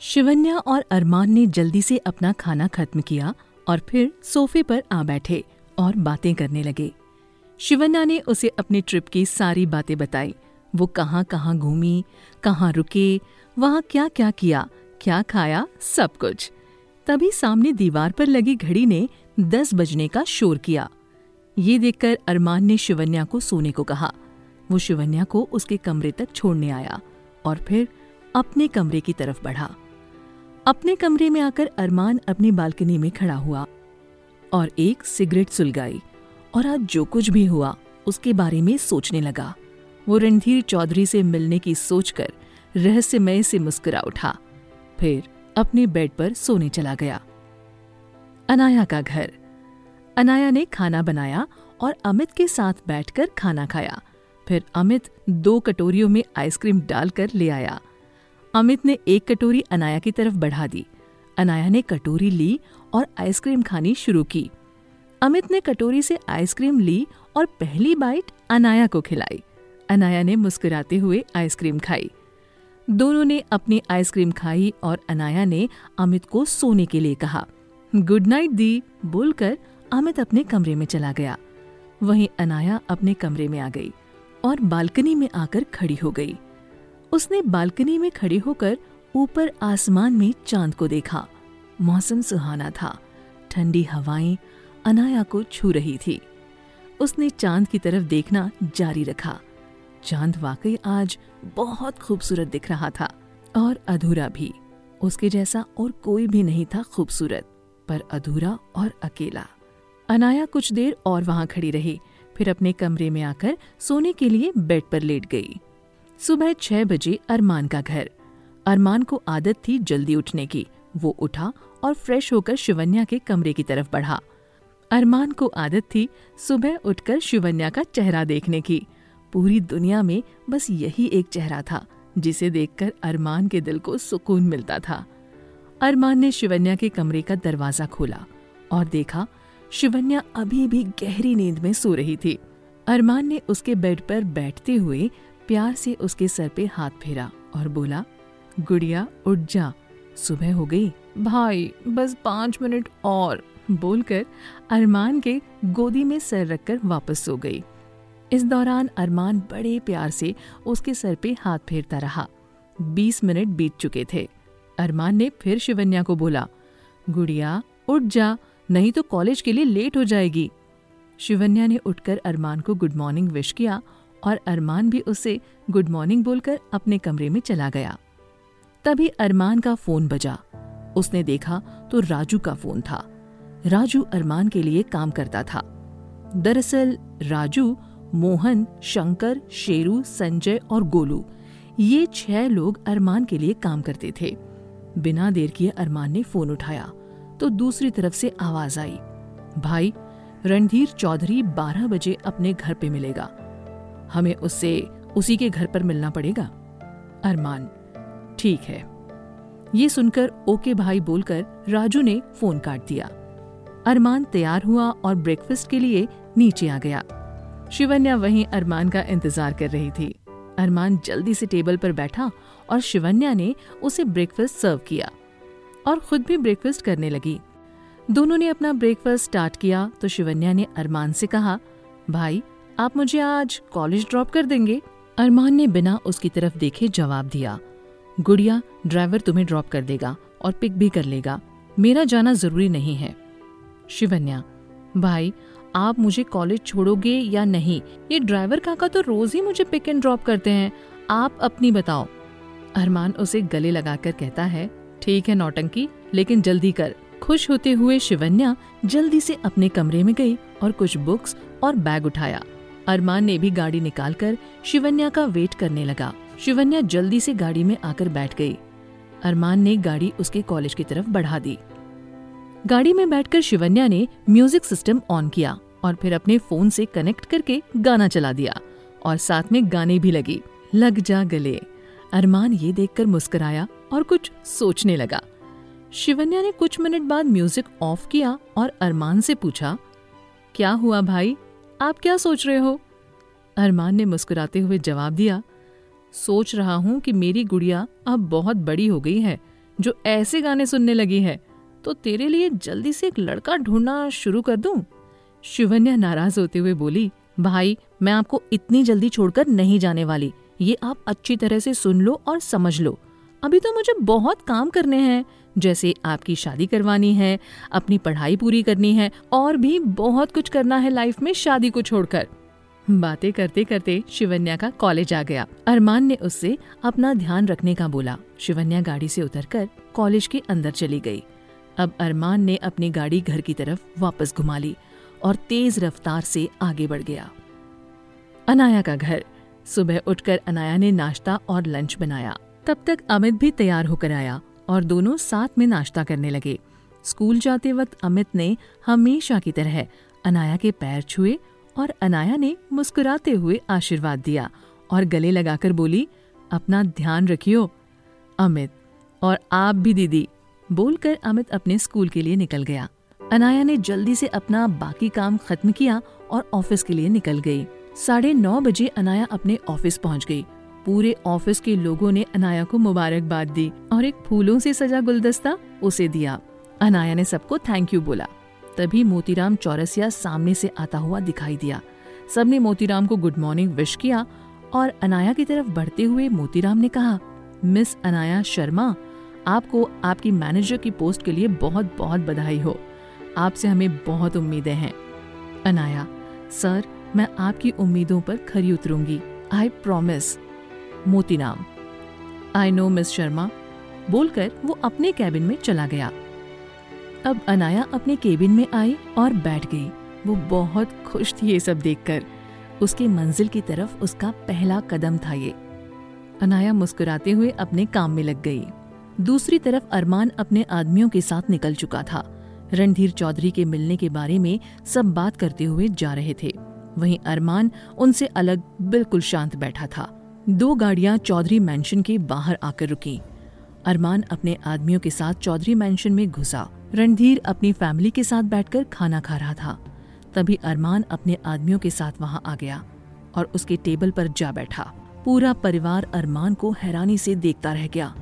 शिवन्या और अरमान ने जल्दी से अपना खाना खत्म किया और फिर सोफे पर आ बैठे और बातें करने लगे। शिवन्या ने उसे अपने ट्रिप की सारी बातें बताई। वो कहाँ कहाँ घूमी, कहाँ रुके, वहाँ क्या क्या किया, क्या खाया, सब कुछ। तभी सामने दीवार पर लगी घड़ी ने दस बजने का शोर किया। ये देखकर अरमान ने शिवन्या को सोने को कहा। वो शिवन्या को उसके कमरे तक छोड़ने आया और फिर अपने कमरे की तरफ़ बढ़ा। अपने कमरे में आकर अरमान अपनी बालकनी में खड़ा हुआ और एक सिगरेट सुलगाई और आज जो कुछ भी हुआ, उसके बारे में सोचने लगा। वो रणधीर चौधरी से मिलने की सोचकर रहस्यमय से मुस्कुरा उठा। फिर अपने बेड पर सोने चला गया। अनाया का घर। अनाया ने खाना बनाया और अमित के साथ बैठकर खाना खाया। फिर अमित दो कटोरियों में आइसक्रीम डालकर ले आया। अमित ने एक कटोरी अनाया की तरफ़ बढ़ा दी। अनाया ने कटोरी ली और आइसक्रीम खानी शुरू की। अमित ने कटोरी से आइसक्रीम ली और पहली बाइट अनाया को खिलाई। अनाया ने मुस्कुराते हुए आइसक्रीम खाई। दोनों ने अपनी आइसक्रीम खाई और अनाया ने अमित को सोने के लिए कहा, गुड नाइट दी, बोलकर अमित अपने कमरे में चला गया। वहीं अनाया अपने कमरे में आ गई और बालकनी में आकर खड़ी हो गई। उसने बालकनी में खड़े होकर ऊपर आसमान में चाँद को देखा। मौसम सुहाना था। ठंडी हवाएँ अनाया को छू रही थी। उसने चाँद की तरफ़ देखना जारी रखा। चाँद वाकई आज बहुत खूबसूरत दिख रहा था और अधूरा भी। उसके जैसा और कोई भी नहीं था खूबसूरत, पर अधूरा और अकेला। अनाया कुछ देर और वहाँ खड़ी रही, फिर अपने कमरे में आकर सोने के लिए बेड पर लेट गई। सुबह छह बजे अरमान का घर। अरमान को आदत थी जल्दी उठने की। वो उठा और फ्रेश होकर शिवन्या के कमरे की तरफ़ बढ़ा। अरमान को आदत थी सुबह उठकर शिवन्या का चेहरा देखने की। पूरी दुनिया में बस यही एक चेहरा था, जिसे देखकर अरमान के दिल को सुकून मिलता था। अरमान ने शिवन्या के कमरे का दरवाज़ा खोला और देखा, शिवन्या अभी भी गहरी नींद में सो रही थी। अरमान ने उसके बेड पर बैठते हुए प्यार से उसके सर पे हाथ फेरा और बोला, गुड़िया, उठ जा। सुबह हो गई। भाई, बस पाँच मिनट और, बोलकर अरमान के गोदी में सर रखकर वापस सो गई। इस दौरान अरमान बड़े प्यार से उसके सर पे हाथ फेरता रहा। बीस मिनट बीत चुके थे। अरमान ने फिर शिवन्या को बोला, गुड़िया, उठ जा, नहीं तो कॉलेज के लिए लेट हो जाएगी। शिवन्या ने उठकर अरमान को गुड मॉर्निंग विश किया और अरमान भी उसे गुड मॉर्निंग बोलकर अपने कमरे में चला गया। तभी अरमान का फ़ोन बजा। उसने देखा तो राजू का फ़ोन था। राजू अरमान के लिए काम करता था। दरअसल राजू, मोहन, शंकर, शेरू, संजय और गोलू, ये छह लोग अरमान के लिए काम करते थे। बिना देर किए अरमान ने फ़ोन उठाया तो दूसरी तरफ़ से आवाज़ आई। भाई, रणधीर चौधरी 12 बजे अपने घर पे मिलेगा। हमें उससे, उसी के घर पर मिलना पड़ेगा। अरमान, ठीक है। ये सुनकर ओके भाई बोलकर राजू ने फ़ोन काट दिया। अरमान तैयार हुआ और ब्रेकफास्ट के लिए नीचे आ गया। शिवन्या वहीं अरमान का इंतज़ार कर रही थी। अरमान जल्दी से टेबल पर बैठा और शिवन्या ने उसे ब्रेकफास्ट सर्व किया और खुद भी ब्रेकफास्ट करने लगी। दोनों ने अपना ब्रेकफास्ट स्टार्ट किया तो शिवन्या ने अरमान से कहा, भाई आप मुझे आज कॉलेज ड्रॉप कर देंगे? अरमान ने बिना उसकी तरफ़ देखे जवाब दिया, गुड़िया ड्राइवर तुम्हें ड्रॉप कर देगा और पिक भी कर लेगा। मेरा जाना ज़रूरी नहीं है। शिवन्या, भाई, आप मुझे कॉलेज छोड़ोगे या नहीं? ये ड्राइवर काका तो रोज ही मुझे पिक एंड ड्रॉप करते हैं। आप अपनी बताओ। अरमान उसे गले लगाकर कहता है, ठीक है नौटंकी, लेकिन जल्दी कर। खुश होते हुए शिवन्या जल्दी से अपने कमरे में गई और कुछ बुक्स और बैग उठाया। अरमान ने भी गाड़ी निकालकर शिवन्या का वेट करने लगा। शिवन्या जल्दी से गाड़ी में आकर बैठ गई। अरमान ने गाड़ी उसके कॉलेज की तरफ़ बढ़ा दी। गाड़ी में बैठकर शिवन्या ने म्यूज़िक सिस्टम ऑन किया और फिर अपने फ़ोन से कनेक्ट करके गाना चला दिया और साथ में गाने भी लगी। लग जा गले। अरमान ये देखकर मुस्कुराया और कुछ सोचने लगा। शिवन्या ने कुछ मिनट बाद म्यूज़िक ऑफ़ किया और अरमान से पूछा, क्या हुआ भाई? आप क्या सोच रहे हो? अरमान ने मुस्कुराते हुए जवाब दिया, सोच रहा हूँ कि मेरी गुड़िया अब बहुत बड़ी हो गई है, जो ऐसे गाने सुनने लगी है तो तेरे लिए जल्दी से एक लड़का ढूंढना शुरू कर दूँ? शिवन्या नाराज़ होते हुए बोली, भाई, मैं आपको इतनी जल्दी छोड़कर नहीं जाने वाली। ये आप अच्छी तरह से सुन लो और समझ लो। अभी तो मुझे बहुत काम करने हैं जैसे आपकी शादी करवानी है, अपनी पढ़ाई पूरी करनी है और भी बहुत कुछ करना है लाइफ में शादी को छोड़कर। बातें करते करते शिवन्या का कॉलेज आ गया। अरमान ने उससे अपना ध्यान रखने का बोला। शिवन्या गाड़ी से उतरकर कॉलेज के अंदर चली गई। अब अरमान ने अपनी गाड़ी घर की तरफ़ वापस घुमा ली और तेज रफ्तार से आगे बढ़ गया। अनाया का घर। सुबह उठकर अनाया ने नाश्ता और लंच बनाया। तब तक अमित भी तैयार होकर आया। और दोनों साथ में नाश्ता करने लगे। स्कूल जाते वक्त अमित ने हमेशा की तरह अनाया के पैर छुए और अनाया ने मुस्कुराते हुए आशीर्वाद दिया और गले लगाकर बोली, अपना ध्यान रखियो, अमित, और आप भी दीदी, बोलकर अमित अपने स्कूल के लिए निकल गया। अनाया ने जल्दी से अपना बाकी काम खत्म किया और ऑफ़िस के लिए निकल गई। साढ़े नौ बजे अनाया अपने ऑफ़िस पहुँच गई। पूरे ऑफ़िस के लोगों ने अनाया को मुबारकबाद दी और एक फूलों से सजा गुलदस्ता उसे दिया। अनाया ने सबको थैंक यू बोला। तभी मोतीराम चौरसिया सामने से आता हुआ दिखाई दिया। सबने मोतीराम को गुड मॉर्निंग विश किया और अनाया की तरफ़ बढ़ते हुए मोतीराम ने कहा मिस अनाया शर्मा, आपको आपकी मैनेजर की पोस्ट के लिए बहुत बहुत बधाई हो। आपसे हमें बहुत उम्मीदें हैं। अनाया, सर, मैं आपकी उम्मीदों पर खरी उतरूँगी। I promise Motiram. I know miss Sharma, बोलकर वो अपने कैबिन में चला गया। अब अनाया अपने केबिन में आई और बैठ गई। वो बहुत खुश थी ये सब देखकर। उसकी मंजिल की तरफ़ उसका पहला कदम था ये। अनाया मुस्कुराते हुए अपने काम में लग गई। दूसरी तरफ़ अरमान अपने आदमियों के साथ निकल चुका था। रणधीर चौधरी के मिलने के बारे में सब बात करते हुए जा रहे थे। वहीं अरमान उनसे अलग बिल्कुल शांत बैठा था। दो गाड़ियाँ चौधरी मैंशन के बाहर आकर रुकी। अरमान अपने आदमियों के साथ चौधरी मैंशन में घुसा। रणधीर अपनी फैमिली के साथ बैठकर खाना खा रहा था। तभी अरमान अपने आदमियों के साथ वहाँ आ गया और उसके टेबल पर जा बैठा। पूरा परिवार अरमान को हैरानी से देखता रह गया।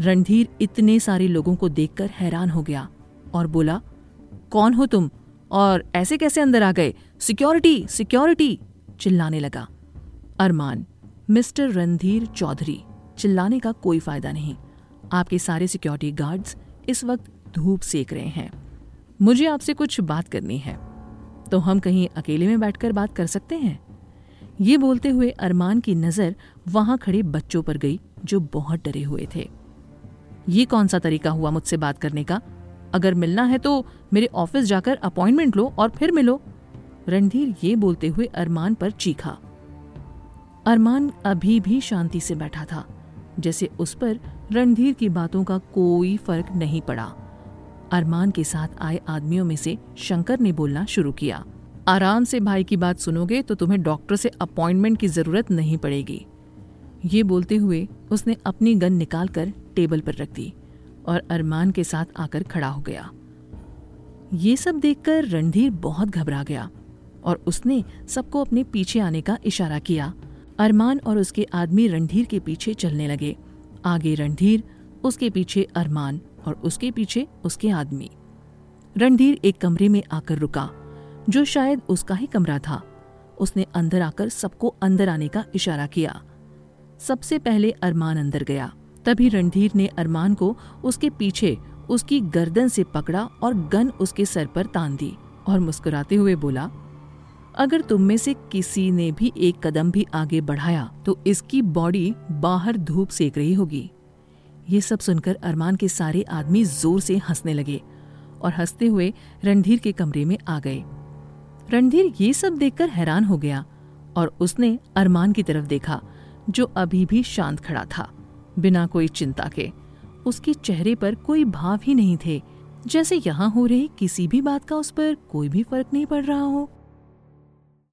रणधीर इतने सारे लोगों को देखकर हैरान हो गया और बोला, कौन हो तुम? और ऐसे कैसे अंदर आ गए? सिक्योरिटी सिक्योरिटी चिल्लाने लगा। अरमान मिस्टर रणधीर चौधरी। चिल्लाने का कोई फ़ायदा नहीं। आपके सारे सिक्योरिटी गार्ड्स इस वक्त धूप सेक रहे हैं। मुझे आपसे कुछ बात करनी है। तो हम कहीं अकेले में बैठकर बात कर सकते हैं? ये बोलते हुए अरमान की नज़र वहाँ खड़े बच्चों पर गई, जो बहुत डरे हुए थे। ये कौन सा तरीका हुआ मुझसे बात करने का? अगर मिलना है तो मेरे ऑफ़िस जाकर अपॉइंटमेंट लो और फिर मिलो। रणधीर ये बोलते हुए अरमान पर चीखा। अरमान अभी भी शांति से बैठा था, जैसे उस पर रणधीर की बातों का कोई फ़र्क नहीं पड़ा। अरमान के साथ आए आदमियों में से शंकर ने बोलना शुरू किया, आराम से भाई की बात सुनोगे तो तुम्हें डॉक्टर से अपॉइंटमेंट की ज़रूरत नहीं पड़ेगी। ये बोलते हुए उसने अपनी गन निकालकर टेबल पर रख दी और अरमान के साथ आकर खड़ा हो गया। ये सब देखकर रणधीर बहुत घबरा गया और उसने सबको अपने पीछे आने का इशारा किया। अरमान और उसके आदमी रणधीर के पीछे चलने लगे। आगे रणधीर, उसके पीछे अरमान और उसके पीछे उसके आदमी। रणधीर एक कमरे में आकर रुका, जो शायद उसका ही कमरा था। उसने अंदर आकर सबको अंदर आने का इशारा किया। सबसे पहले अरमान अंदर गया। तभी रणधीर ने अरमान को उसके पीछे उसकी गर्दन से पकड़ा और गन उसके सर पर तान दी और मुस्कुराते हुए बोला अगर तुम में से किसी ने भी एक कदम भी आगे बढ़ाया तो इसकी बॉडी बाहर धूप सेक रही होगी। ये सब सुनकर अरमान के सारे आदमी ज़ोर से हंसने लगे और हँसते हुए रणधीर के कमरे में आ गए। रणधीर ये सब देखकर हैरान हो गया और उसने अरमान की तरफ़ देखा, जो अभी भी शांत खड़ा था, बिना कोई चिंता के। उसके चेहरे पर कोई भाव ही नहीं थे, जैसे यहाँ हो रही किसी भी बात का उस पर कोई भी फ़र्क नहीं पड़ रहा हो।